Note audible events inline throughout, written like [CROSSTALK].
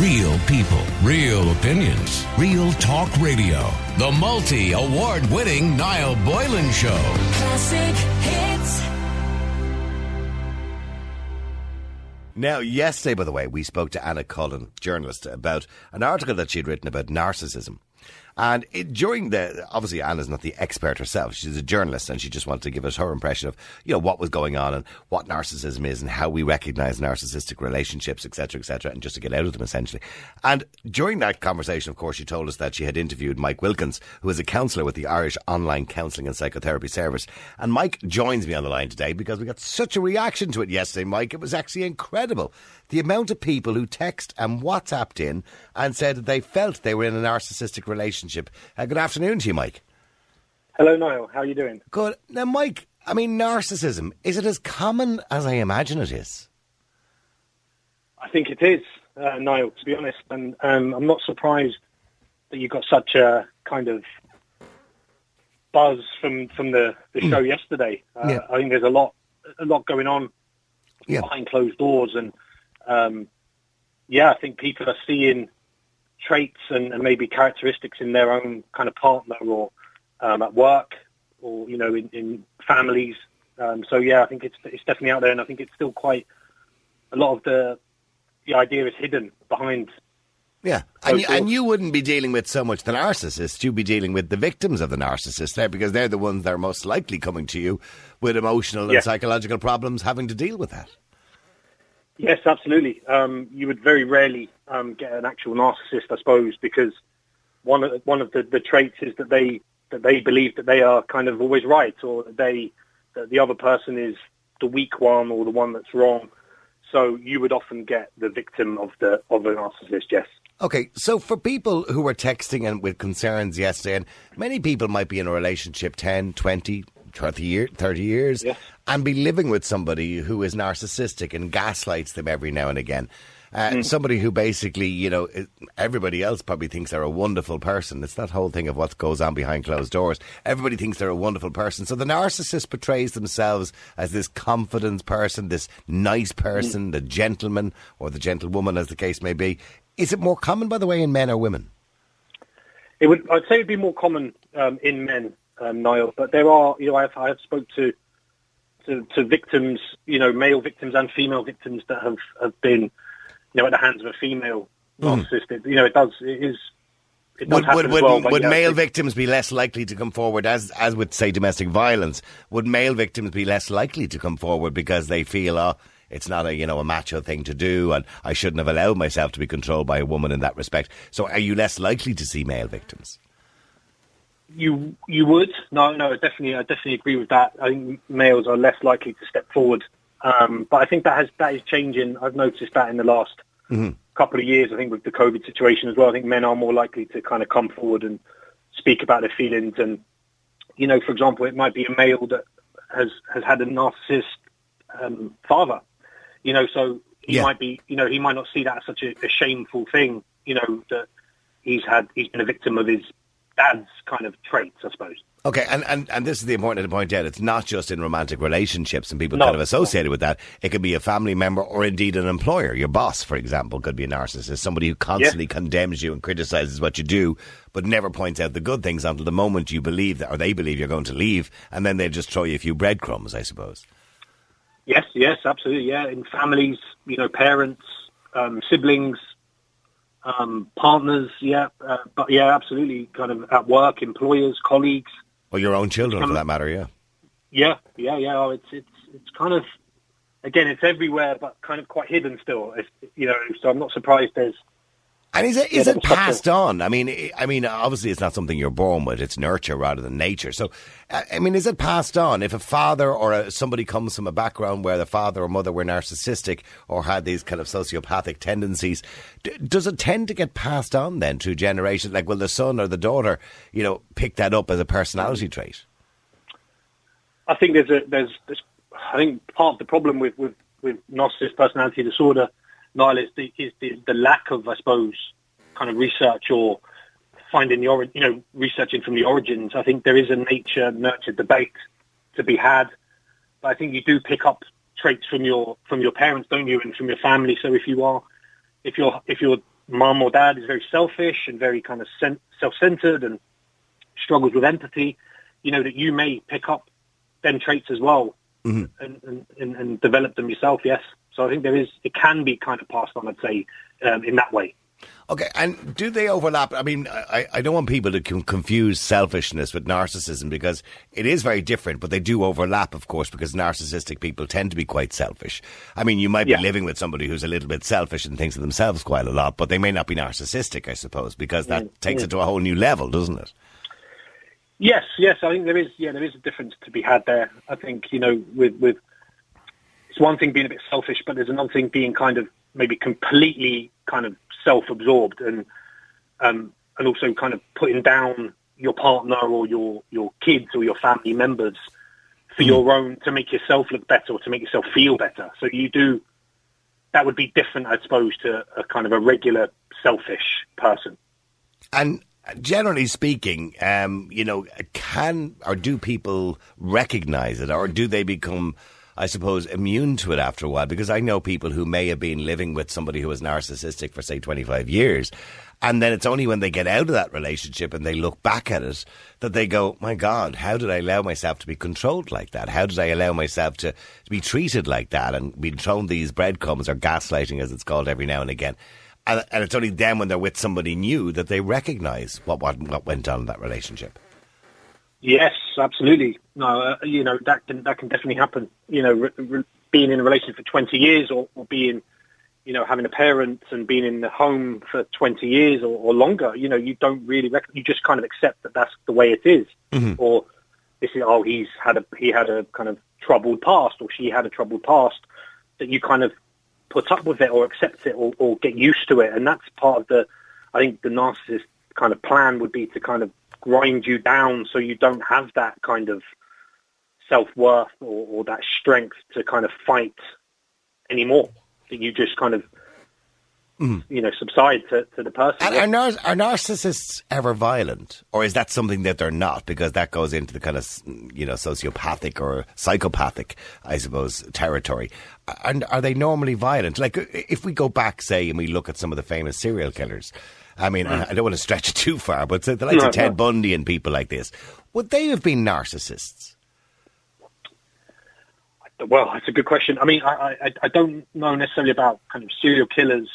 Real people, real opinions, real talk radio. The multi award winning Niall Boylan Show. Classic hits. Now, yesterday, by the way, we spoke to Anna Cullen, journalist, about an article that she'd written about narcissism. And it, during the, obviously Anna's not the expert herself. She's a journalist and she just wanted to give us her impression of, you know, what was going on and what narcissism is and how we recognize narcissistic relationships, etc., etc., and just to get out of them essentially. And during that conversation, of course, she told us that she had interviewed Mike Wilkins, who is a counsellor with the Irish Online Counselling and Psychotherapy Service. And Mike joins me on the line today because we got such a reaction to it yesterday, Mike. It was actually incredible the amount of people who text and WhatsApped in and said they felt they were in a narcissistic relationship. Uh, good afternoon to you, Mike. Hello, Niall. How are you doing? Good. Now, Mike, I mean, narcissism, is it as common as I imagine it is? I think it is, uh, Niall, to be honest. And um, I'm not surprised that you got such a kind of buzz from, from the, the show yesterday. Uh, Yeah. I think there's a lot a lot going on Yeah. behind closed doors. And, um, yeah, I think people are seeing traits and, and maybe characteristics in their own kind of partner or um, at work or, you know, in, in families. Um, so, yeah, I think it's, it's definitely out there. And I think it's still quite a lot of the the idea is hidden behind. Yeah. And, you, and you wouldn't be dealing with so much the narcissist, you'd be dealing with the victims of the narcissist there because they're the ones that are most likely coming to you with emotional Yeah. and psychological problems having to deal with that. Yes, absolutely. Um, you would very rarely um, get an actual narcissist, I suppose, because one of one of the, the traits is that they that they believe that they are kind of always right, or that they that the other person is the weak one or the one that's wrong. So you would often get the victim of the of a narcissist. Yes. Okay, so for people who were texting and with concerns yesterday, and many people might be in a relationship 10, 20, 30, year, 30 years and be living with somebody who is narcissistic and gaslights them every now and again. Uh, Hmm. Somebody who basically, you know, everybody else probably thinks they're a wonderful person. It's that whole thing of what goes on behind closed doors. Everybody thinks they're a wonderful person. So the narcissist portrays themselves as this confident person, this nice person, the gentleman or the gentlewoman, as the case may be. Is it more common, by the way, in men or women? It would, I'd say, it'd be more common um, in men, um, Niall. But there are, you know, I've, I've spoke to, to to victims, you know, male victims and female victims that have have been, you know, at the hands of a female narcissist. It, you know, it does, it is, it does Would, happen would, would, well. would yeah, male it- victims be less likely to come forward, as as with say domestic violence? Would male victims be less likely to come forward because they feel, oh, it's not a you know a macho thing to do, and I shouldn't have allowed myself to be controlled by a woman in that respect? So, are you less likely to see male victims? You you would no no definitely I definitely agree with that. I think males are less likely to step forward, um, but I think that has that is changing. I've noticed that in the last couple of years. I think with the COVID situation as well. I think men are more likely to kind of come forward and speak about their feelings. And you know, for example, it might be a male that has has had a narcissist um, father. You know, so he Yeah. might be you know he might not see that as such a, a shameful thing. You know that he's had he's been a victim of his dad's kind of traits, I suppose. Okay, and, and, and this is the important to point out. It's not just in romantic relationships and people No, kind of associated with that. It could be a family member or indeed an employer. Your boss, for example, could be a narcissist, somebody who constantly condemns you and criticizes what you do, but never points out the good things until the moment you believe that, or they believe you're going to leave, and then they just throw you a few breadcrumbs, I suppose. Yes, yes, absolutely. Yeah, in families, you know, parents, um, siblings, um, partners. Yeah, uh, but yeah, absolutely. Kind of at work, employers, colleagues. Or your own children, for Um, that matter, yeah. Yeah, yeah, yeah. Oh, it's it's it's kind of again, it's everywhere, but kind of quite hidden still. It's, you know, so I'm not surprised there's And is it is it passed on? I mean, I- mean, obviously, it's not something you're born with; it's nurture rather than nature. So, I I mean, is it passed on? If a father or a, somebody comes from a background where the father or mother were narcissistic or had these kind of sociopathic tendencies, d- does it tend to get passed on then through generations? Like, will the son or the daughter, you know, pick that up as a personality trait? I think there's a there's, there's I think part of the problem with with, with narcissist personality disorder, Niall, is the is the, the lack of I suppose kind of research or finding the ori- you know researching from the origins. I think there is a nature nurture debate to be had, but I think you do pick up traits from your from your parents, don't you, and from your family. So if you are if your if your mum or dad is very selfish and very kind of sen- self-centered and struggles with empathy, you know, that you may pick up them traits as well mm-hmm. and, and, and, and develop them yourself, yes. So I think there is, it can be kind of passed on, I'd say, um, in that way. Okay, and do they overlap? I mean, I, I don't want people to confuse selfishness with narcissism because it is very different, but they do overlap, of course, because narcissistic people tend to be quite selfish. I mean, you might Yeah. be living with somebody who's a little bit selfish and thinks of themselves quite a lot, but they may not be narcissistic, I suppose, because that Mm, takes mm. it to a whole new level, doesn't it? Yes, yes, I think there is. Yeah, there is a difference to be had there. I think you know, with with it's one thing being a bit selfish, but there's another thing being kind of maybe completely kind of self-absorbed and um, and also kind of putting down your partner or your your kids or your family members for your own to make yourself look better or to make yourself feel better. So you do that would be different, I suppose, to a kind of a regular selfish person. And generally speaking, um, you know, can or do people recognize it, or do they become, I suppose, immune to it after a while? Because I know people who may have been living with somebody who was narcissistic for say twenty five years. And then it's only when they get out of that relationship and they look back at it that they go, my God, how did I allow myself to be controlled like that? How did I allow myself to, to be treated like that and be thrown these breadcrumbs or gaslighting as it's called every now and again? And, and it's only then when they're with somebody new that they recognise what, what what went on in that relationship. Yes, absolutely. No, uh, you know that can that can definitely happen. You know, re- re- being in a relationship for twenty years, or, or being, you know, having a parent and being in the home for twenty years or, or longer. You know, you don't really rec- you just kind of accept that that's the way it is. or this is oh he's had a he had a kind of troubled past, or she had a troubled past. That you kind of put up with it or accept it or, or get used to it, and that's part of the. I think the narcissist kind of plan would be to kind of grind you down so you don't have that kind of self worth or, or that strength to kind of fight anymore. That you just kind of mm. you know subside to, to the person. And are, nar- are narcissists ever violent, or is that something that they're not? Because that goes into the kind of you know sociopathic or psychopathic, I suppose, territory. And are they normally violent? Like if we go back, say, and we look at some of the famous serial killers. I mean, I I don't want to stretch [LAUGHS] it too far, but the likes No, of Ted no. Bundy and people like this, would they have been narcissists? Well, that's a good question. I mean, I, I, I don't know necessarily about kind of serial killers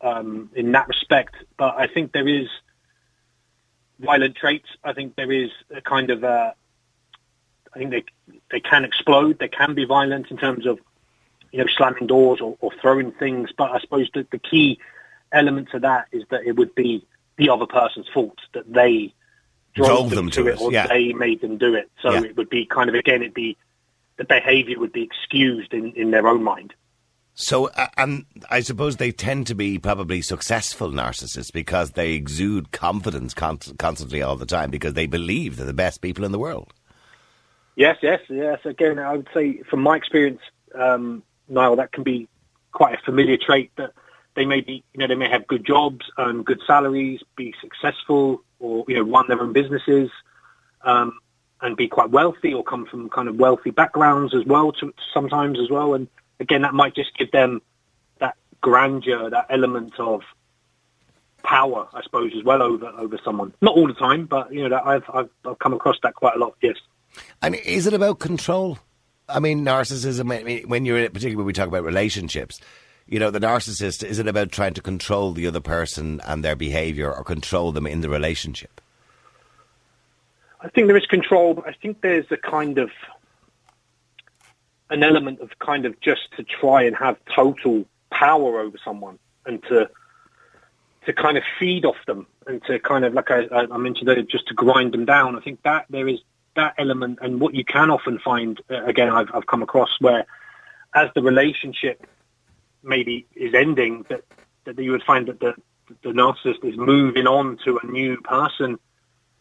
um, in that respect, but I think there is violent traits. I think there is a kind of, uh, I think they they can explode. They can be violent in terms of, you know, slamming doors or, or throwing things. But I suppose that the key element to that is that it would be the other person's fault that they drove, them, them to it, or yeah. they made them do it. So Yeah. it would be kind of again, it'd be the behaviour would be excused in, in their own mind. So, uh, and I suppose they tend to be probably successful narcissists because they exude confidence con- constantly all the time because they believe they're the best people in the world. Yes, yes, yes. Again, I would say from my experience, um, Niall, that can be quite a familiar trait that they may be, you know, they may have good jobs, earn good salaries, be successful, or you know, run their own businesses, um, and be quite wealthy, or come from kind of wealthy backgrounds as well. To, sometimes as well, and again, that might just give them that grandeur, that element of power, I suppose, as well over over someone. Not all the time, but you know, that I've I've, I've come across that quite a lot. Yes. And is it about control? I mean, narcissism, I mean, when you're, particularly when we talk about relationships, you know, the narcissist, is it about trying to control the other person and their behaviour or control them in the relationship? I think there is control, but I think there's a kind of an element of kind of just to try and have total power over someone and to to kind of feed off them and to kind of like I, I mentioned earlier, just to grind them down. I think that there is that element, and what you can often find uh, again, I've I've come across where as the relationship maybe is ending, that that you would find that the the narcissist is moving on to a new person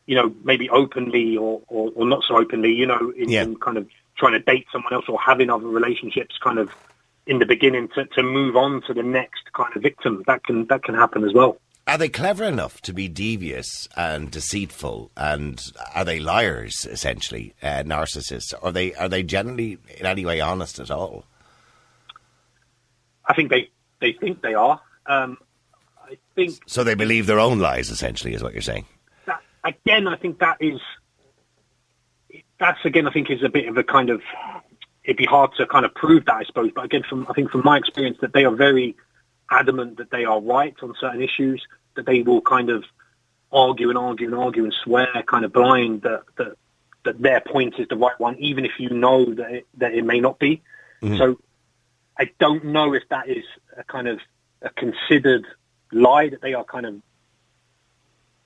you know, maybe openly or, or, or not so openly, you know, in, Yeah. in kind of trying to date someone else or having other relationships kind of in the beginning to, to move on to the next kind of victim. That can that can happen as well. Are they clever enough to be devious and deceitful? And are they liars, essentially, uh, narcissists? Are they, are they generally in any way honest at all? I think they, they think they are. Um, I think So they believe their own lies, essentially, is what you're saying. that again, I think that is that's again, I think is a bit of a kind of it'd be hard to kind of prove that, I suppose. But again, from I think from my experience, that they are very adamant that they are right on certain issues, that they will kind of argue and argue and argue and swear kind of blind that that, that their point is the right one, even if you know that it, that it may not be. So I don't know if that is a kind of a considered lie that they are kind of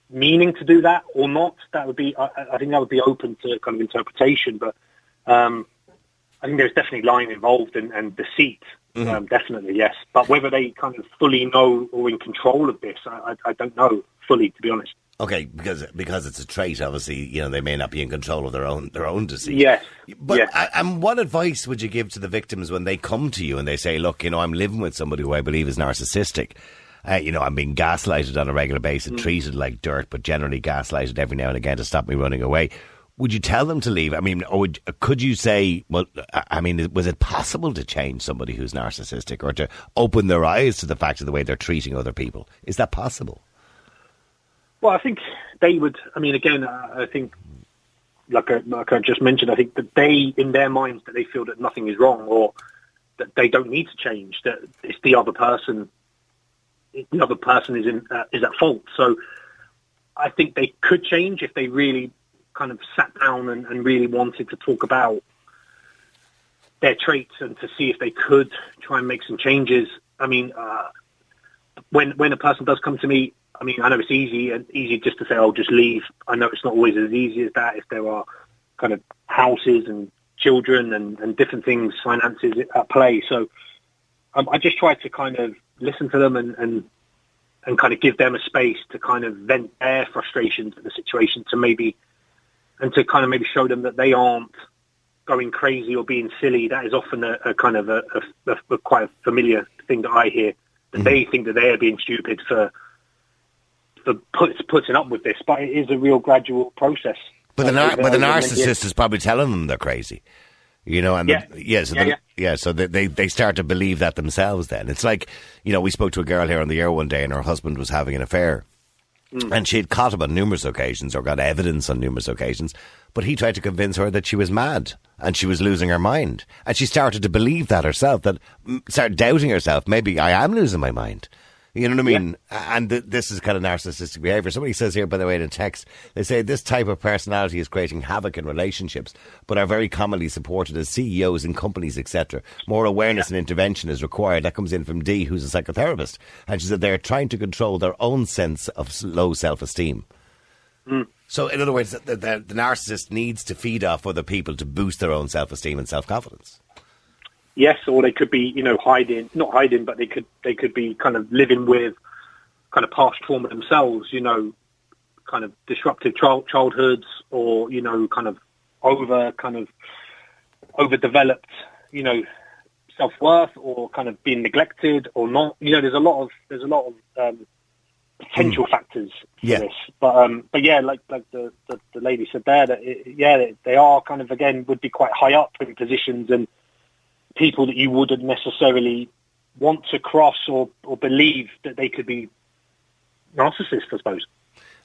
meaning to do that or not. That would be, I, I think that would be open to kind of interpretation, but um, I think there's definitely lying involved and, and deceit. Um, definitely, yes. But whether they kind of fully know or in control of this, I, I, I don't know fully, to be honest. Okay, because because it's a trait. Obviously, you know they may not be in control of their own their own deceit. Yes. But yes. and what advice would you give to the victims when they come to you and they say, "Look, you know, I'm living with somebody who I believe is narcissistic. Uh, you know, I'm being gaslighted on a regular basis, Mm. treated like dirt, but generally gaslighted every now and again to stop me running away." Would you tell them to leave? I mean, or would, could you say, well, I mean, was it possible to change somebody who's narcissistic or to open their eyes to the fact of the way they're treating other people? Is that possible? Well, I think they would. I mean, again, uh, I think, like I, like I just mentioned, I think that they, in their minds, that they feel that nothing is wrong or that they don't need to change. That it's the other person. The other person is in uh, is at fault. So, I think they could change if they really kind of sat down and, and really wanted to talk about their traits and to see if they could try and make some changes. I mean, uh, when when a person does come to me, I mean, I know it's easy and easy just to say, "Oh, just leave." I know it's not always as easy as that. If there are kind of houses and children and, and different things, finances at play. So um, I just try to kind of listen to them and, and and kind of give them a space to kind of vent their frustrations at the situation to maybe and to kind of maybe show them that they aren't going crazy or being silly. That is often a, a kind of a, a, a, quite a familiar thing that I hear. That they think that they are being stupid for for put, putting up with this, but it is a real gradual process. But the, Uh, nar- but the narcissist is probably telling them they're crazy. You know, and Yeah. the, yeah, so Yeah, the- yeah. yeah, so they, they they start to believe that themselves. Then it's like, you know, we spoke to a girl here on the air one day, and her husband was having an affair, Mm. and she had caught him on numerous occasions or got evidence on numerous occasions. But he tried to convince her that she was mad and she was losing her mind, and she started to believe that herself. That started doubting herself. Maybe I am losing my mind. You know what I mean? And th- this is kind of narcissistic behavior. Somebody says here, by the way, in a text, they say this type of personality is creating havoc in relationships, but are very commonly supported as CEOs in companies, etc. More awareness and intervention is required. That comes in from Dee, who's a psychotherapist, and she said they're trying to control their own sense of low self-esteem. Hmm. So, in other words, the, the, the narcissist needs to feed off other people to boost their own self-esteem and self-confidence. Yes, or they could be, you know, hiding, not hiding, but they could they could be kind of living with kind of past trauma themselves, you know, kind of disruptive child childhoods, or you know, kind of over kind of overdeveloped, you know, self worth, or kind of being neglected or not. You know, there's a lot of there's a lot of um, potential factors for Yeah. this, but um, but yeah, like like the, the the lady said there, that it, yeah, they, they are kind of again would be quite high up in positions and people that you wouldn't necessarily want to cross or, or believe that they could be narcissists, I suppose.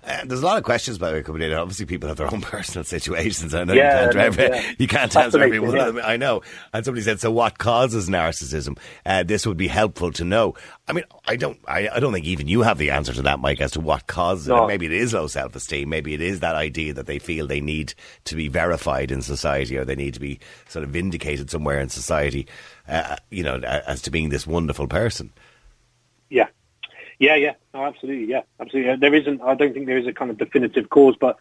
Uh, there's a lot of questions by the way coming in. Obviously, people have their own [LAUGHS] personal situations. I know Yeah, you can't, every- yeah. you can't answer every one yeah. of them. I know. And somebody said, "So, what causes narcissism?" Uh, this would be helpful to know. I mean, I don't. I, I don't think even you have the answer to that, Mike, as to what causes it. Maybe it is low self-esteem. Maybe it is that idea that they feel they need to be verified in society, or they need to be sort of vindicated somewhere in society. Uh, you know, as to being this wonderful person. Yeah. Yeah, yeah. No, absolutely. Yeah, absolutely. There isn't, I don't think there is a kind of definitive cause, but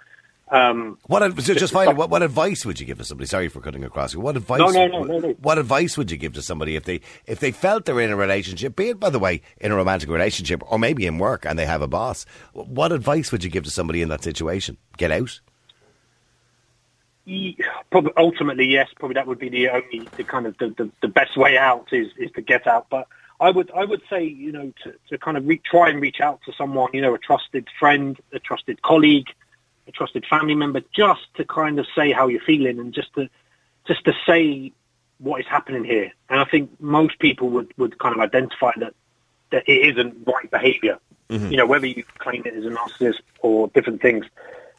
um, What so just finally, what, what advice would you give to somebody? Sorry for cutting across. What advice? No, no, no, no, no. What advice would you give to somebody if they if they felt they're in a relationship, be it by the way in a romantic relationship or maybe in work and they have a boss? What advice would you give to somebody in that situation? Get out. probably ultimately, yes, probably that would be the only, the kind of the, the, the best way out is, is to get out. But I would, I would say, you know, to, to kind of re- try and reach out to someone, you know, a trusted friend, a trusted colleague, a trusted family member, just to kind of say how you're feeling and just to, just to say what is happening here. And I think most people would, would kind of identify that, that it isn't right behaviour. You know, whether you claim it as a narcissist or different things,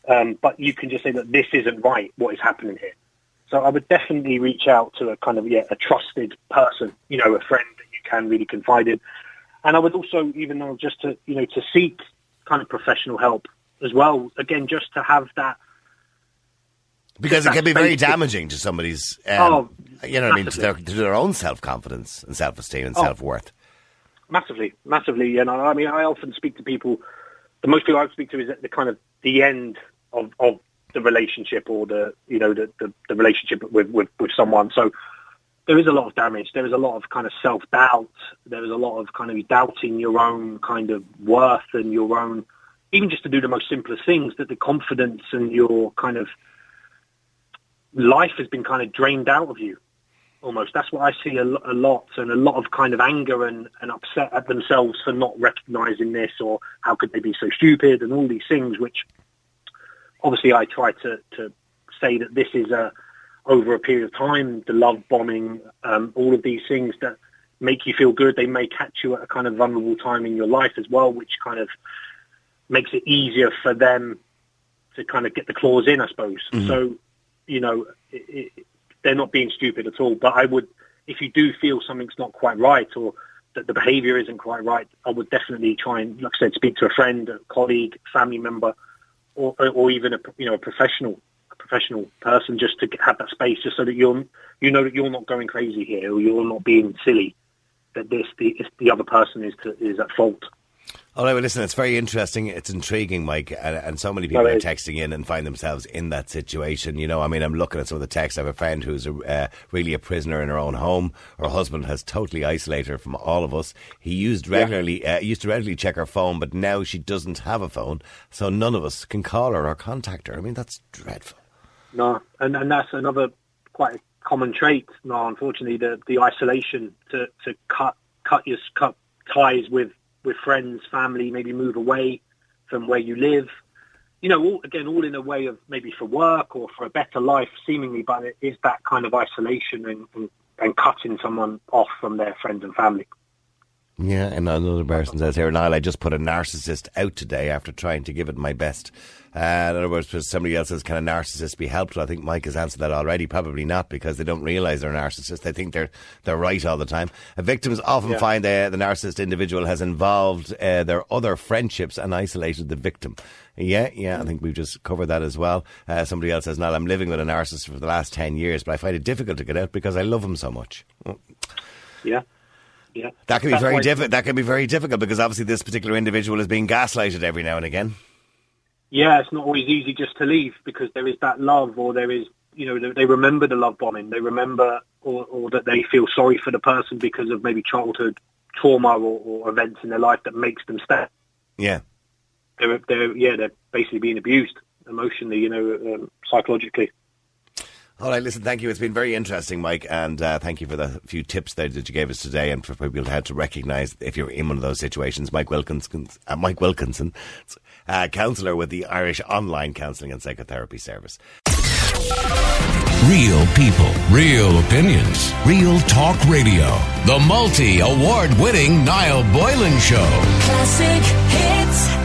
um, but you can just say that this isn't right. What is happening here? So I would definitely reach out to a kind of yeah a trusted person, you know, a friend you can really confide in, and I would also even though just to you know to seek kind of professional help as well. Again, just to have that Because it can be very damaging to somebody's, um, Oh, you know what I mean, to their, to their own self confidence and self esteem and Oh. self worth. Massively, massively. And I, I mean, I often speak to people. The most people I speak to is at the kind of the end of, of the relationship or the you know the, the, the relationship with, with with someone. So there is a lot of damage. There is a lot of kind of self doubt. There is a lot of kind of doubting your own kind of worth and your own, even just to do the most simplest things. That the confidence and your kind of life has been kind of drained out of you almost. That's what I see a, a lot, and a lot of kind of anger and, and upset at themselves for not recognizing this, or how could they be so stupid, and all these things. Which obviously I try to to say that this is a over a period of time, the love bombing, um, all of these things that make you feel good. They may catch you at a kind of vulnerable time in your life as well, which kind of makes it easier for them to kind of get the claws in, I suppose. So, you know, it, it, they're not being stupid at all. But I would, if you do feel something's not quite right or that the behaviour isn't quite right, I would definitely try and, like I said, speak to a friend, a colleague, family member, or, or even a you know a professional, professional person, just to have that space, just so that you're you know that you're not going crazy here or you're not being silly. That this the the other person is to, is at fault. Oh, no, well, listen, it's very interesting. It's intriguing, Mike, and, and so many people No, are texting in and find themselves in that situation. You know, I mean, I'm looking at some of the texts. I have a friend who's a, uh, really a prisoner in her own home. Her husband has totally isolated her from all of us. He used regularly, uh, used to regularly check her phone, but now she doesn't have a phone, so none of us can call her or contact her. I mean, that's dreadful. No, and and that's another quite common trait. No, unfortunately, the the isolation to to cut cut your cut ties with with friends, family, maybe move away from where you live. You know, all, again, all in a way of maybe for work or for a better life, seemingly, but it is that kind of isolation and, and, and cutting someone off from their friends and family. Yeah, and another person says here, Niall, I just put a narcissist out today after trying to give it my best. Uh, in other words, somebody else says, can a narcissist be helped? I think Mike has answered that already. Probably not, because they don't realise they're a narcissist. They think they're they're right all the time. Uh, victims often Yeah. find uh, the narcissist individual has involved uh, their other friendships and isolated the victim. Yeah, yeah, I think we've just covered that as well. Uh, somebody else says, Niall, I'm living with a narcissist for the last 10 years, but I find it difficult to get out because I love him so much. Yeah, yeah. That can be That's very difficult. That can be very difficult because obviously this particular individual is being gaslighted every now and again. yeah, it's not always easy just to leave because there is that love, or there is, you know, they- they remember the love bombing. They remember, or, or that they feel sorry for the person because of maybe childhood trauma or, or events in their life that makes them stay. Yeah. They're, they're, yeah, they're basically being abused emotionally, you know, um, psychologically. All right, listen, thank you. It's been very interesting, Mike, and uh, thank you for the few tips there that you gave us today and for people how to recognise if you're in one of those situations. Mike Wilkinson, uh, Mike Wilkinson, uh, counsellor with the Irish Online Counselling and Psychotherapy Service. Real people, real opinions, real talk radio. The multi award winning Niall Boylan Show. Classic hits.